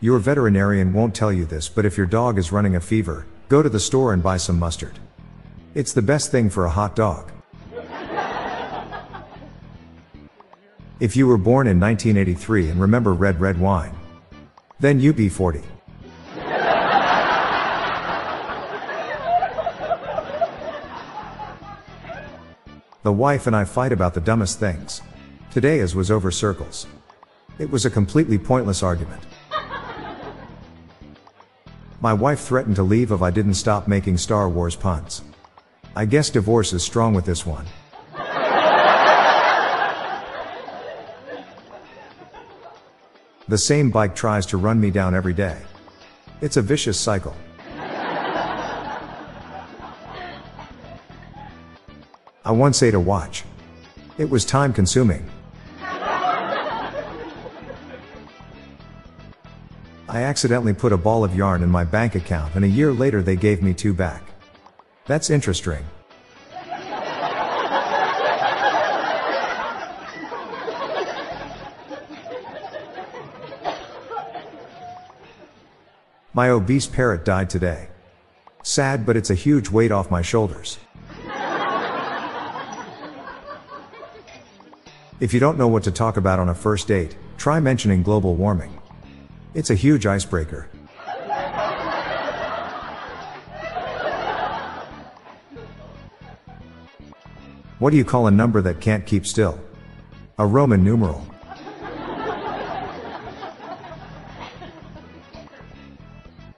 Your veterinarian won't tell you this, but if your dog is running a fever, go to the store and buy some mustard. It's the best thing for a hot dog. If you were born in 1983 and remember red red wine, then you be 40. The wife and I fight about the dumbest things. Today as was over circles. It was a completely pointless argument. My wife threatened to leave if I didn't stop making Star Wars puns. I guess divorce is strong with this one. The same bike tries to run me down every day. It's a vicious cycle. I once ate a watch. It was time consuming. I accidentally put a ball of yarn in my bank account and a year later they gave me two back. That's interesting. My obese parrot died today. Sad, but it's a huge weight off my shoulders. If you don't know what to talk about on a first date, try mentioning global warming. It's a huge icebreaker. What do you call a number that can't keep still? A Roman numeral.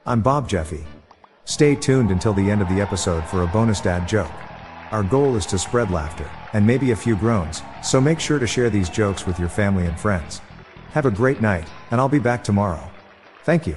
I'm Bob Jeffy. Stay tuned until the end of the episode for a bonus dad joke. Our goal is to spread laughter, and maybe a few groans, so make sure to share these jokes with your family and friends. Have a great night, and I'll be back tomorrow. Thank you.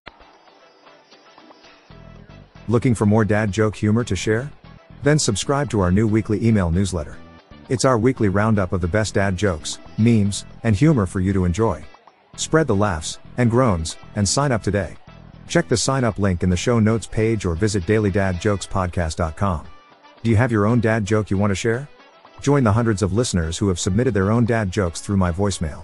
Looking for more dad joke humor to share? Then subscribe to our new weekly email newsletter. It's our weekly roundup of the best dad jokes, memes, and humor for you to enjoy. Spread the laughs and groans and sign up today. Check the sign up link in the show notes page or visit dailydadjokespodcast.com. Do you have your own dad joke you want to share? Join the hundreds of listeners who have submitted their own dad jokes through my voicemail.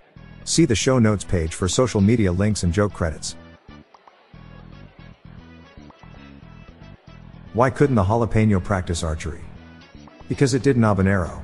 See the show notes page for social media links and joke credits. Why couldn't the jalapeno practice archery? Because it didn't habanero.